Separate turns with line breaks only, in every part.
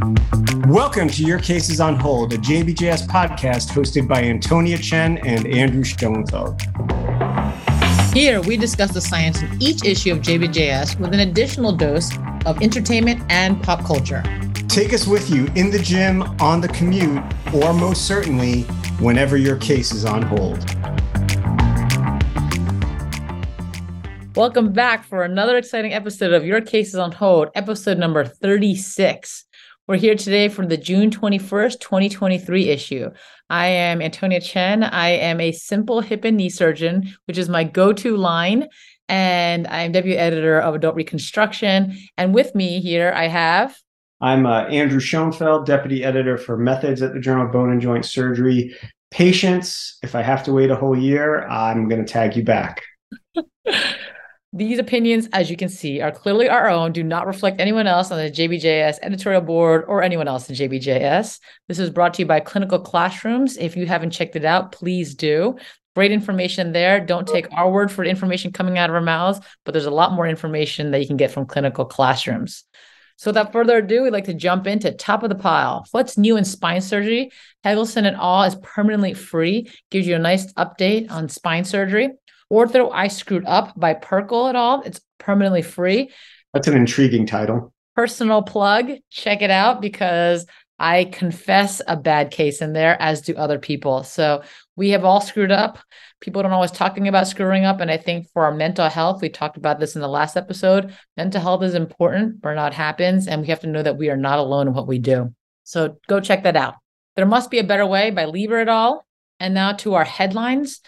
Welcome to Your Case Is on Hold, a JBJS podcast hosted by Antonia Chen and Andrew Schoenfeld.
Here, we discuss the science in each issue of JBJS with an additional dose of entertainment and pop culture.
Take us with you in the gym, on the commute, or most certainly, whenever your case is on hold.
Welcome back for another exciting episode of Your Case Is on Hold, episode number 36. We're here today for the June 21st, 2023 issue. I am Antonia Chen. I am a simple hip and knee surgeon, which is my go to line. And I'm deputy editor of Adult Reconstruction. And with me here, I have.
I'm uh, Andrew Schoenfeld, deputy editor for methods at the Journal of Bone and Joint Surgery. Patience, if I have to wait a whole year, I'm going to tag you back.
These opinions, as you can see, are clearly our own, do not reflect anyone else on the JBJS editorial board or anyone else in JBJS. This is brought to you by Clinical Classrooms. If you haven't checked it out, please do. Great information there. Don't take our word for information coming out of our mouths, but there's a lot more information that you can get from Clinical Classrooms. So without further ado, we'd like to jump into top of the pile. What's new in spine surgery? Helgesen et al. is permanently free, gives you a nice update on spine surgery. Ortho I Screwed Up by Perkel at all. It's permanently free.
That's an intriguing title.
Personal plug. Check it out because I confess a bad case in there, as do other people. So we have all screwed up. People don't always talking about screwing up. And I think for our mental health, we talked about this in the last episode. Mental health is important. Burnout happens, and we have to know that we are not alone in what we do. So go check that out. There Must Be a Better Way by Lieber et al. And now to our headlines.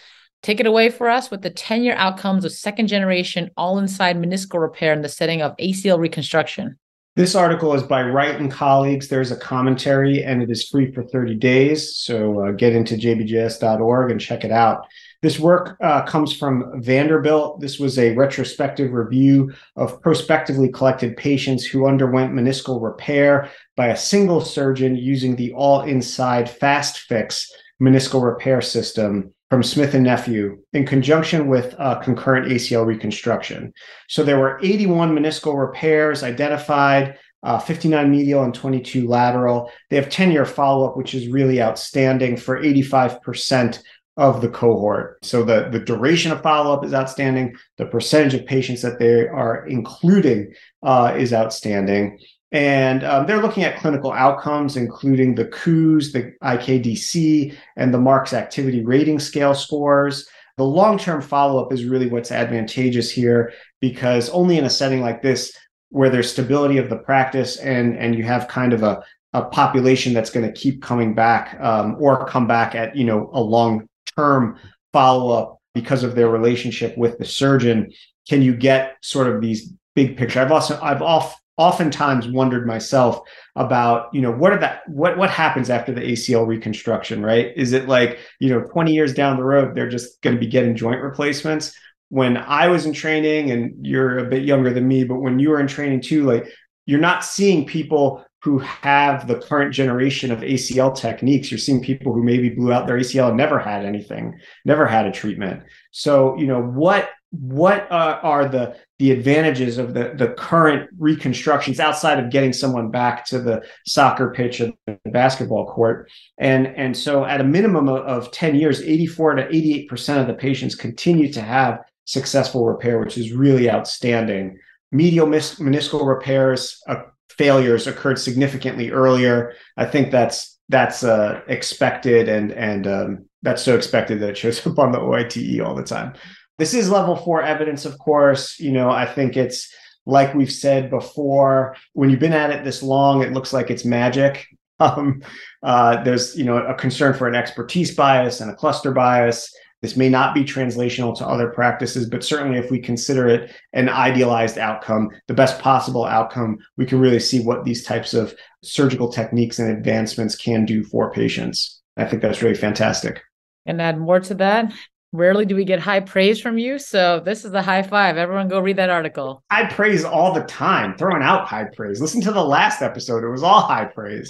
Take it away for us with the 10 year outcomes of second generation all inside meniscal repair in the setting of ACL reconstruction.
This article is by Wright and colleagues. There's a commentary and it is free for 30 days. So uh, get into jbjs.org and check it out. This work uh, comes from Vanderbilt. This was a retrospective review of prospectively collected patients who underwent meniscal repair by a single surgeon using the all inside fast fix meniscal repair system from Smith and Nephew in conjunction with concurrent ACL reconstruction. So there were 81 meniscal repairs identified, uh, 59 medial and 22 lateral. They have 10 year follow up, which is really outstanding for 85% of the cohort. So the, the duration of follow up is outstanding. The percentage of patients that they are including uh, is outstanding. And um, they're looking at clinical outcomes, including the KOOS, the IKDC, and the Marx Activity Rating Scale scores. The long term follow up is really what's advantageous here because only in a setting like this, where there's stability of the practice and, and you have kind of a, a population that's going to keep coming back um, or come back at you know a long term follow up because of their relationship with the surgeon, can you get sort of these big picture? I've also I've off oftentimes wondered myself about you know what are that what what happens after the ACL reconstruction right is it like you know 20 years down the road they're just going to be getting joint replacements when I was in training and you're a bit younger than me but when you were in training too like you're not seeing people who have the current generation of ACL techniques. You're seeing people who maybe blew out their ACL and never had anything, never had a treatment. So, you know, what what uh, are the the advantages of the the current reconstructions outside of getting someone back to the soccer pitch or the basketball court? And and so at a minimum of, of 10 years 84 to 88 percent of the patients continue to have successful repair which is really outstanding. Medial mis- meniscal repairs uh, failures occurred significantly earlier. I think that's that's uh, expected and and um, that's so expected that it shows up on the OITE all the time this is level four evidence, of course. You know, I think it's like we've said before, when you've been at it this long, it looks like it's magic. Um, uh, there's, you know, a concern for an expertise bias and a cluster bias. This may not be translational to other practices, but certainly if we consider it an idealized outcome, the best possible outcome, we can really see what these types of surgical techniques and advancements can do for patients. I think that's really fantastic.
And add more to that, Rarely do we get high praise from you. So this is the high five. Everyone go read that article.
I praise all the time, throwing out high praise. Listen to the last episode. It was all high praise.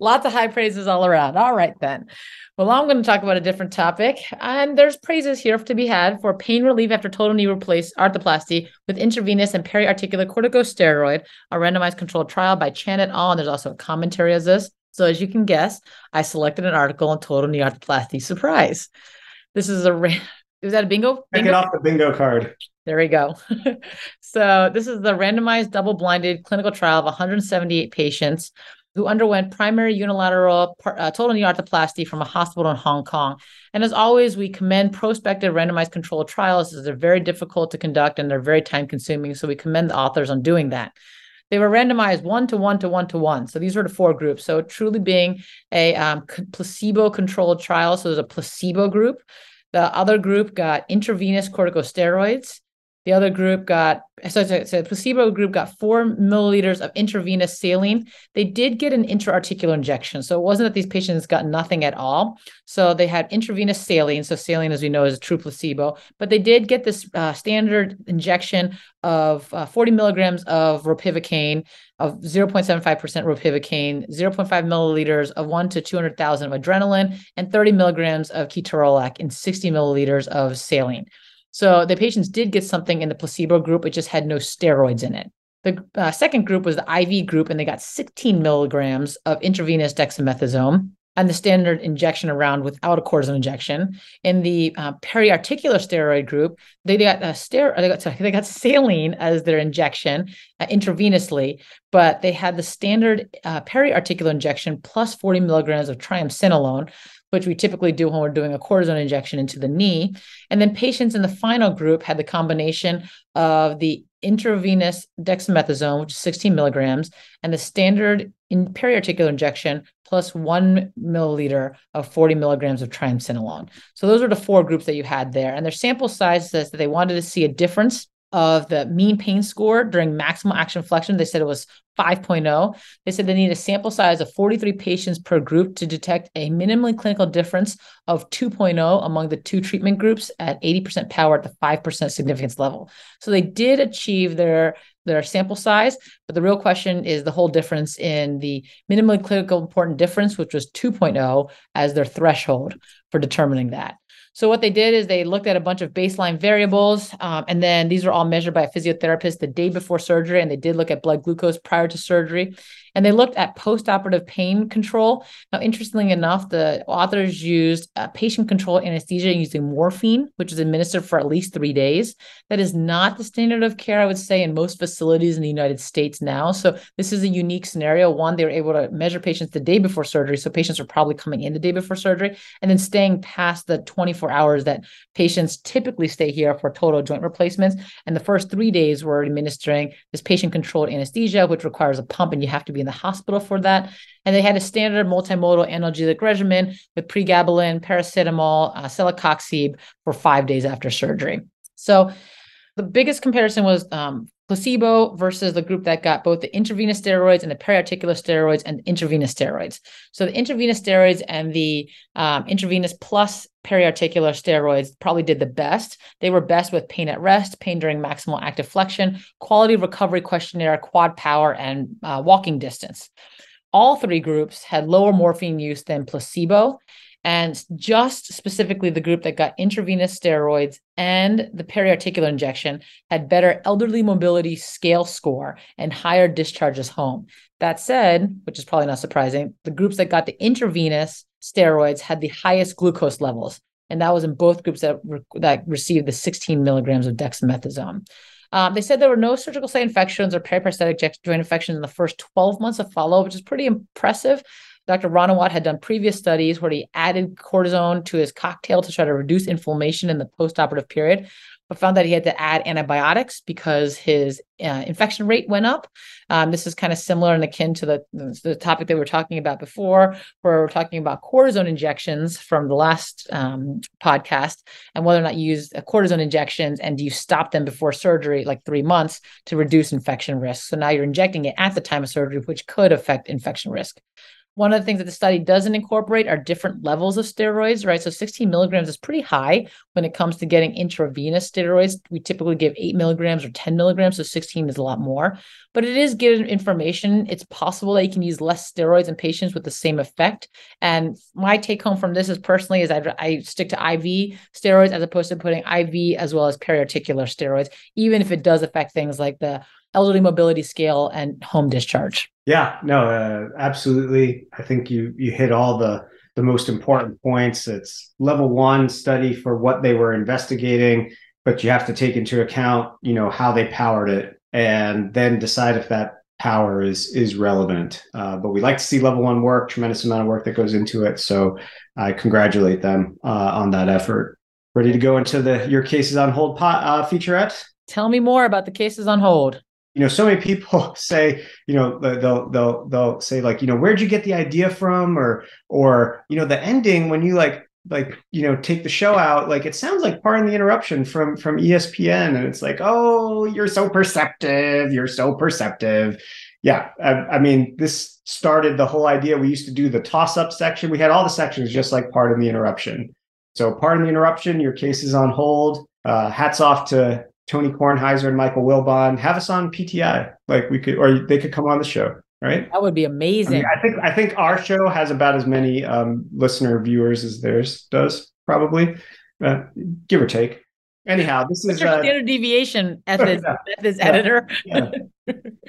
Lots of high praises all around. All right, then. Well, I'm going to talk about a different topic. And there's praises here to be had for pain relief after total knee replace arthroplasty with intravenous and periarticular corticosteroid, a randomized controlled trial by Chan et al. And there's also a commentary of this. So as you can guess, I selected an article on total knee arthroplasty. Surprise. This is a is that a bingo?
Check it off the bingo card.
There we go. so this is the randomized double-blinded clinical trial of 178 patients who underwent primary unilateral uh, total knee arthroplasty from a hospital in Hong Kong. And as always, we commend prospective randomized controlled trials as they're very difficult to conduct and they're very time consuming. So we commend the authors on doing that. They were randomized one to one to one to one. So these were the four groups. So truly being a um, placebo controlled trial. So there's a placebo group. The other group got intravenous corticosteroids. The other group got so, so, so, the placebo group got four milliliters of intravenous saline. They did get an intraarticular injection, so it wasn't that these patients got nothing at all. So they had intravenous saline. So saline, as we know, is a true placebo, but they did get this uh, standard injection of uh, 40 milligrams of ropivacaine, of 0.75% ropivacaine, 0.5 milliliters of one to 200,000 of adrenaline, and 30 milligrams of ketorolac in 60 milliliters of saline. So the patients did get something in the placebo group, it just had no steroids in it. The uh, second group was the IV group, and they got 16 milligrams of intravenous dexamethasone and the standard injection around without a cortisone injection. In the uh, periarticular steroid group, they got a they got sorry, they got saline as their injection uh, intravenously, but they had the standard uh, periarticular injection plus 40 milligrams of triamcinolone which we typically do when we're doing a cortisone injection into the knee. And then patients in the final group had the combination of the intravenous dexamethasone, which is 16 milligrams, and the standard in periarticular injection plus one milliliter of 40 milligrams of triamcinolone. So those are the four groups that you had there. And their sample size says that they wanted to see a difference of the mean pain score during maximal action flexion. They said it was 5.0. They said they need a sample size of 43 patients per group to detect a minimally clinical difference of 2.0 among the two treatment groups at 80% power at the 5% significance level. So they did achieve their their sample size, but the real question is the whole difference in the minimally clinical important difference, which was 2.0 as their threshold for determining that. So what they did is they looked at a bunch of baseline variables, um, and then these were all measured by a physiotherapist the day before surgery, and they did look at blood glucose prior to surgery. And they looked at postoperative pain control. Now, interestingly enough, the authors used uh, patient control anesthesia using morphine, which is administered for at least three days. That is not the standard of care, I would say, in most facilities in the United States now. So this is a unique scenario. One, they were able to measure patients the day before surgery. So patients are probably coming in the day before surgery and then staying past the 24 hours that patients typically stay here for total joint replacements. And the first three days were administering this patient controlled anesthesia, which requires a pump and you have to be in the hospital for that. And they had a standard multimodal analgesic regimen with pregabalin, paracetamol, uh, celecoxib for five days after surgery. So the biggest comparison was um, placebo versus the group that got both the intravenous steroids and the periarticular steroids and intravenous steroids. So the intravenous steroids and the um, intravenous plus periarticular steroids probably did the best. They were best with pain at rest, pain during maximal active flexion, quality recovery questionnaire, quad power, and uh, walking distance. All three groups had lower morphine use than placebo, and just specifically the group that got intravenous steroids and the periarticular injection had better elderly mobility scale score and higher discharges home. That said, which is probably not surprising, the groups that got the intravenous steroids had the highest glucose levels, and that was in both groups that, re- that received the 16 milligrams of dexamethasone. Um, they said there were no surgical site infections or periprosthetic joint infections in the first 12 months of follow, up, which is pretty impressive. Dr. Ranawat had done previous studies where he added cortisone to his cocktail to try to reduce inflammation in the postoperative period, but found that he had to add antibiotics because his uh, infection rate went up. Um, this is kind of similar and akin to the, the topic that we were talking about before, where we're talking about cortisone injections from the last um, podcast and whether or not you use cortisone injections and do you stop them before surgery, like three months, to reduce infection risk. So now you're injecting it at the time of surgery, which could affect infection risk. One of the things that the study doesn't incorporate are different levels of steroids, right? So 16 milligrams is pretty high when it comes to getting intravenous steroids. We typically give eight milligrams or 10 milligrams, so 16 is a lot more. But it is good information. It's possible that you can use less steroids in patients with the same effect. And my take home from this is personally is I, I stick to IV steroids as opposed to putting IV as well as periarticular steroids, even if it does affect things like the elderly mobility scale and home discharge.
Yeah, no, uh, absolutely. I think you you hit all the the most important points. It's level one study for what they were investigating, but you have to take into account, you know, how they powered it, and then decide if that power is is relevant. Uh, but we like to see level one work. Tremendous amount of work that goes into it. So I congratulate them uh, on that effort. Ready to go into the your cases on hold pot uh, featurette?
Tell me more about the cases on hold
you know so many people say you know they'll they'll they'll say like you know where'd you get the idea from? or or you know the ending when you like like you know take the show out like it sounds like pardon the interruption from from espn and it's like oh you're so perceptive you're so perceptive. Yeah I, I mean this started the whole idea. We used to do the toss up section. We had all the sections just like pardon the interruption. So pardon the interruption your case is on hold. Uh, hats off to Tony Kornheiser and Michael Wilbon have us on PTI. Like we could, or they could come on the show, right?
That would be amazing. I,
mean, I think I think our show has about as many um, listener viewers as theirs does, probably, uh, give or take. Anyhow, this
What's
is
uh, standard deviation yeah, yeah, editor.
Yeah.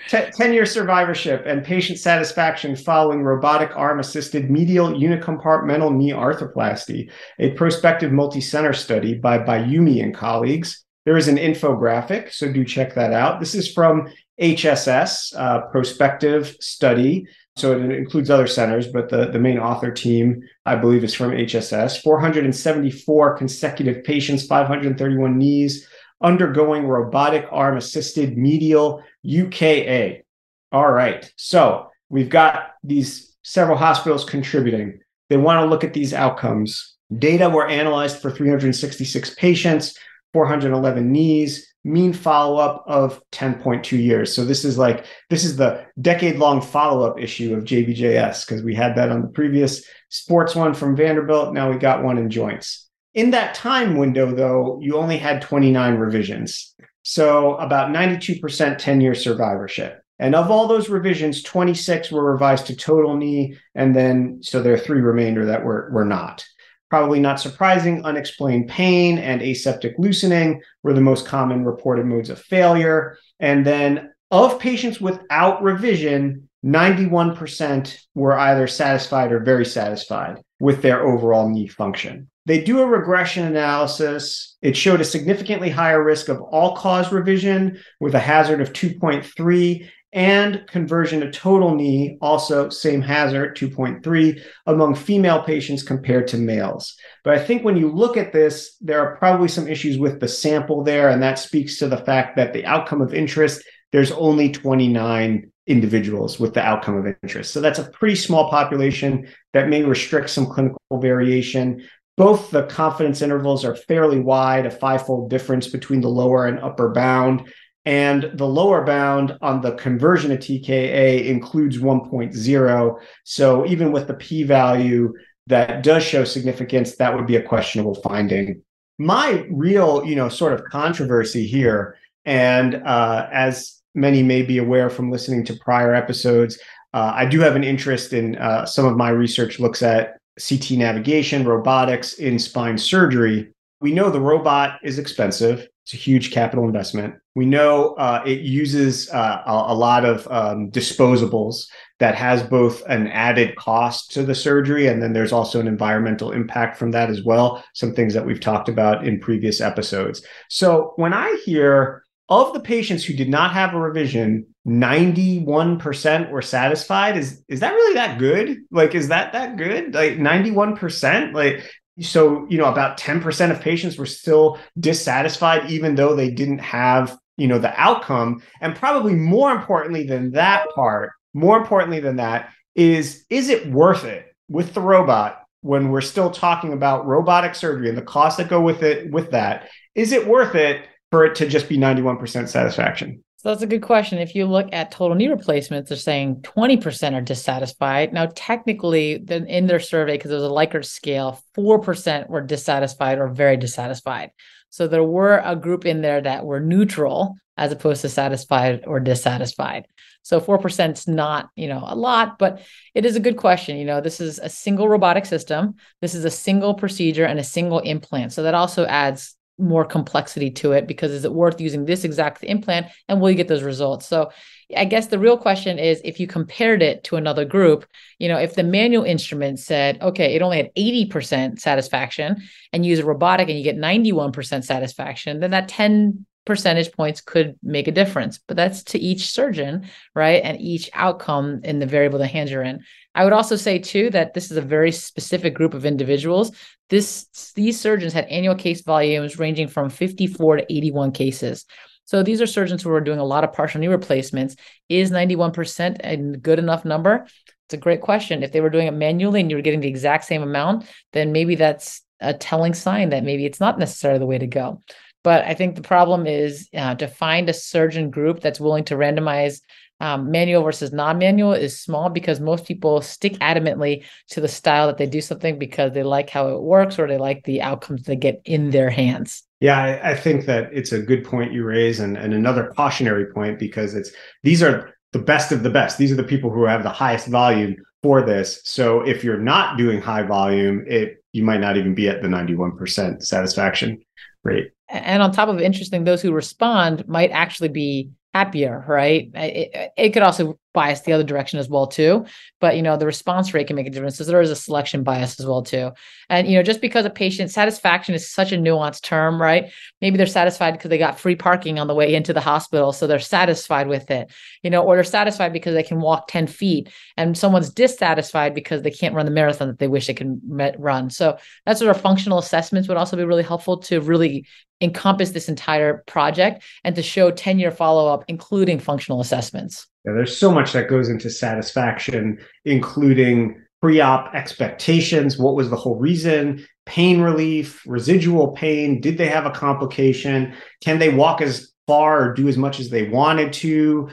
T- 10 year survivorship and patient satisfaction following robotic arm assisted medial unicompartmental knee arthroplasty, a prospective multi center study by Bayoumi and colleagues. There is an infographic, so do check that out. This is from HSS, uh, prospective study. So it includes other centers, but the, the main author team, I believe, is from HSS. 474 consecutive patients, 531 knees, undergoing robotic arm assisted medial UKA. All right. So we've got these several hospitals contributing. They want to look at these outcomes. Data were analyzed for 366 patients. 411 knees, mean follow up of 10.2 years. So this is like this is the decade long follow up issue of JBJS because we had that on the previous sports one from Vanderbilt. Now we got one in joints. In that time window, though, you only had 29 revisions. So about 92% 10 year survivorship. And of all those revisions, 26 were revised to total knee. And then, so there are three remainder that were, were not. Probably not surprising, unexplained pain and aseptic loosening were the most common reported modes of failure. And then of patients without revision, 91% were either satisfied or very satisfied with their overall knee function. They do a regression analysis. It showed a significantly higher risk of all cause revision with a hazard of 2.3 and conversion to total knee, also same hazard, 2.3, among female patients compared to males. But I think when you look at this, there are probably some issues with the sample there, and that speaks to the fact that the outcome of interest, there's only 29 individuals with the outcome of interest. So that's a pretty small population that may restrict some clinical variation. Both the confidence intervals are fairly wide, a fivefold difference between the lower and upper bound. And the lower bound on the conversion of TKA includes 1.0. So even with the p value that does show significance, that would be a questionable finding. My real, you know, sort of controversy here, and uh, as many may be aware from listening to prior episodes, uh, I do have an interest in uh, some of my research looks at CT navigation, robotics in spine surgery. We know the robot is expensive. It's a huge capital investment. We know uh, it uses uh, a, a, lot of um, disposables that has both an added cost to the surgery, and then there's also an environmental impact from that as well. Some things that we've talked about in previous episodes. So when I hear of the patients who did not have a revision, 91% were satisfied. Is is that really that good? Like, is that that good? Like 91%? Like so you know about 10% of patients were still dissatisfied even though they didn't have you know the outcome. And probably more importantly than that part more importantly than that is is it worth it with the robot when we're still talking about robotic surgery and the costs that go with it with that? Is it worth it for it to just be 91% satisfaction
So that's a good question. If you look at total knee replacements, they're saying 20% are dissatisfied. Now, technically, in their survey, because it was a Likert scale, 4% were dissatisfied or very dissatisfied. So there were a group in there that were neutral as opposed to satisfied or dissatisfied. So 4% is not, you know, a lot, but it is a good question. You know, this is a single robotic system. This is a single procedure and a single implant. So that also adds more complexity to it because is it worth using this exact implant and will you get those results? So I guess the real question is if you compared it to another group, you know, if the manual instrument said, okay, it only had 80% satisfaction and use a robotic and you get 91% satisfaction, then that 10 percentage points could make a difference, but that's to each surgeon, right? And each outcome in the variable the hands you're in. I would also say too that this is a very specific group of individuals. This these surgeons had annual case volumes ranging from 54 to 81 cases. So these are surgeons who are doing a lot of partial knee replacements. Is 91% a good enough number? It's a great question. If they were doing it manually and you were getting the exact same amount, then maybe that's a telling sign that maybe it's not necessarily the way to go. But I think the problem is uh, to find a surgeon group that's willing to randomize um, manual versus non-manual is small because most people stick adamantly to the style that they do something because they like how it works or they like the outcomes they get in their hands.
Yeah, I, I think that it's a good point you raise, and, and another cautionary point because it's these are the best of the best. These are the people who have the highest volume for this. So if you're not doing high volume, it you might not even be at the 91% satisfaction rate
and on top of interesting those who respond might actually be happier right? It, it could also bias the other direction as well too. But you know the response rate can make a difference. So there is a selection bias as well too. And you know just because a patient satisfaction is such a nuanced term right? Maybe they're satisfied because they got free parking on the way into the hospital so they're satisfied with it you know or they're satisfied because they can walk 10 feet and someone's dissatisfied because they can't run the marathon that they wish they could run. So that's of functional assessments would also be really helpful to really encompass this entire project and to show 10 year follow up, including functional assessments.
There's so much that goes into satisfaction, including pre op expectations. What was the whole reason? Pain relief, residual pain. Did they have a complication? Can they walk as far or do as much as they wanted to?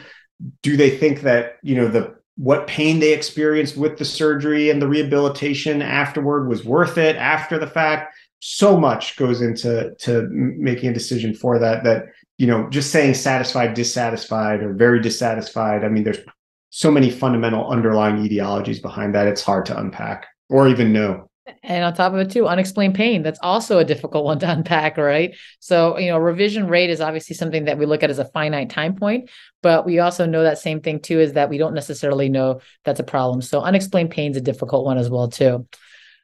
Do they think that, you know, the what pain they experienced with the surgery and the rehabilitation afterward was worth it after the fact? so much goes into to making a decision for that that you know just saying satisfied dissatisfied or very dissatisfied. I mean there's so many fundamental underlying etiologies behind that it's hard to unpack or even know.
And on top of it too unexplained pain that's also a difficult one to unpack right? So you know revision rate is obviously something that we look at as a finite time point but we also know that same thing too is that we don't necessarily know that's a problem. So unexplained pain is a difficult one as well too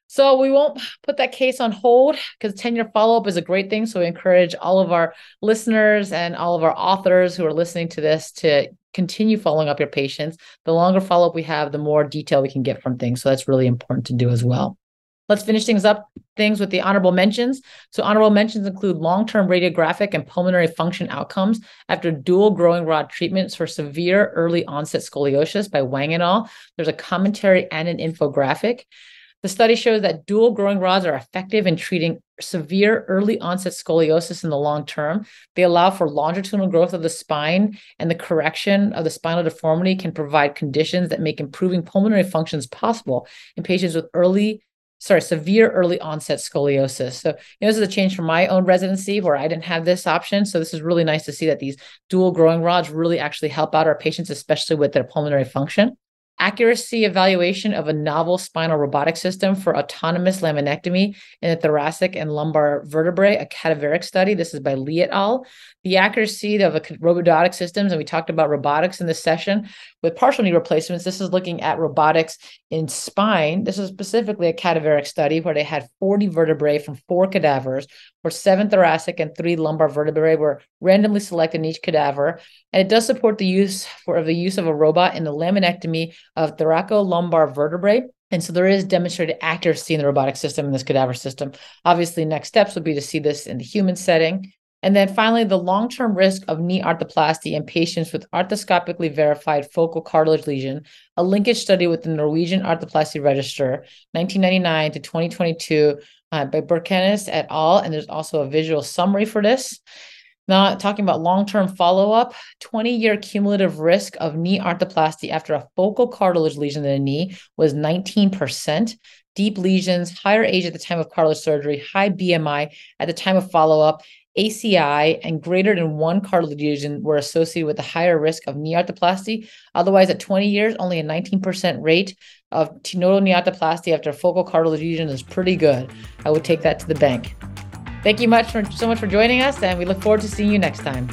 so we won't put that case on hold because 10 year follow up is a great thing. So we encourage all of our listeners and all of our authors who are listening to this to continue following up your patients. The longer follow up we have, the more detail we can get from things. So that's really important to do as well. Let's finish things up things with the honorable mentions. So honorable mentions include long-term radiographic and pulmonary function outcomes after dual growing rod treatments for severe early onset scoliosis by Wang et al. There's a commentary and an infographic. The study shows that dual growing rods are effective in treating severe early onset scoliosis in the long term. They allow for longitudinal growth of the spine, and the correction of the spinal deformity can provide conditions that make improving pulmonary functions possible in patients with early sorry, severe early onset scoliosis. So, you know, this is a change from my own residency where I didn't have this option. So, this is really nice to see that these dual growing rods really actually help out our patients, especially with their pulmonary function accuracy evaluation of a novel spinal robotic system for autonomous laminectomy in the thoracic and lumbar vertebrae, a cadaveric study. This is by Lee et al. The accuracy of a robotic systems, and we talked about robotics in this session with partial knee replacements. This is looking at robotics in spine. This is specifically a cadaveric study where they had 40 vertebrae from four cadavers, where seven thoracic and three lumbar vertebrae were randomly selected in each cadaver. And it does support the use for the use of a robot in the laminectomy of thoracolumbar vertebrae. And so there is demonstrated accuracy in the robotic system in this cadaver system. Obviously, next steps would be to see this in the human setting. And then finally, the long term risk of knee arthroplasty in patients with arthroscopically verified focal cartilage lesion, a linkage study with the Norwegian Arthroplasty Register, 1999 to 2022, uh, by Birkenes et al. And there's also a visual summary for this. Now, talking about long term follow up, 20 year cumulative risk of knee arthroplasty after a focal cartilage lesion in the knee was 19%. Deep lesions, higher age at the time of cartilage surgery, high BMI at the time of follow up, ACI, and greater than one cartilage lesion were associated with a higher risk of knee arthroplasty. Otherwise, at 20 years, only a 19% rate of nodal knee arthroplasty after focal cartilage lesion is pretty good. I would take that to the bank. Thank you much for so much for joining us, and we look forward to seeing you next time.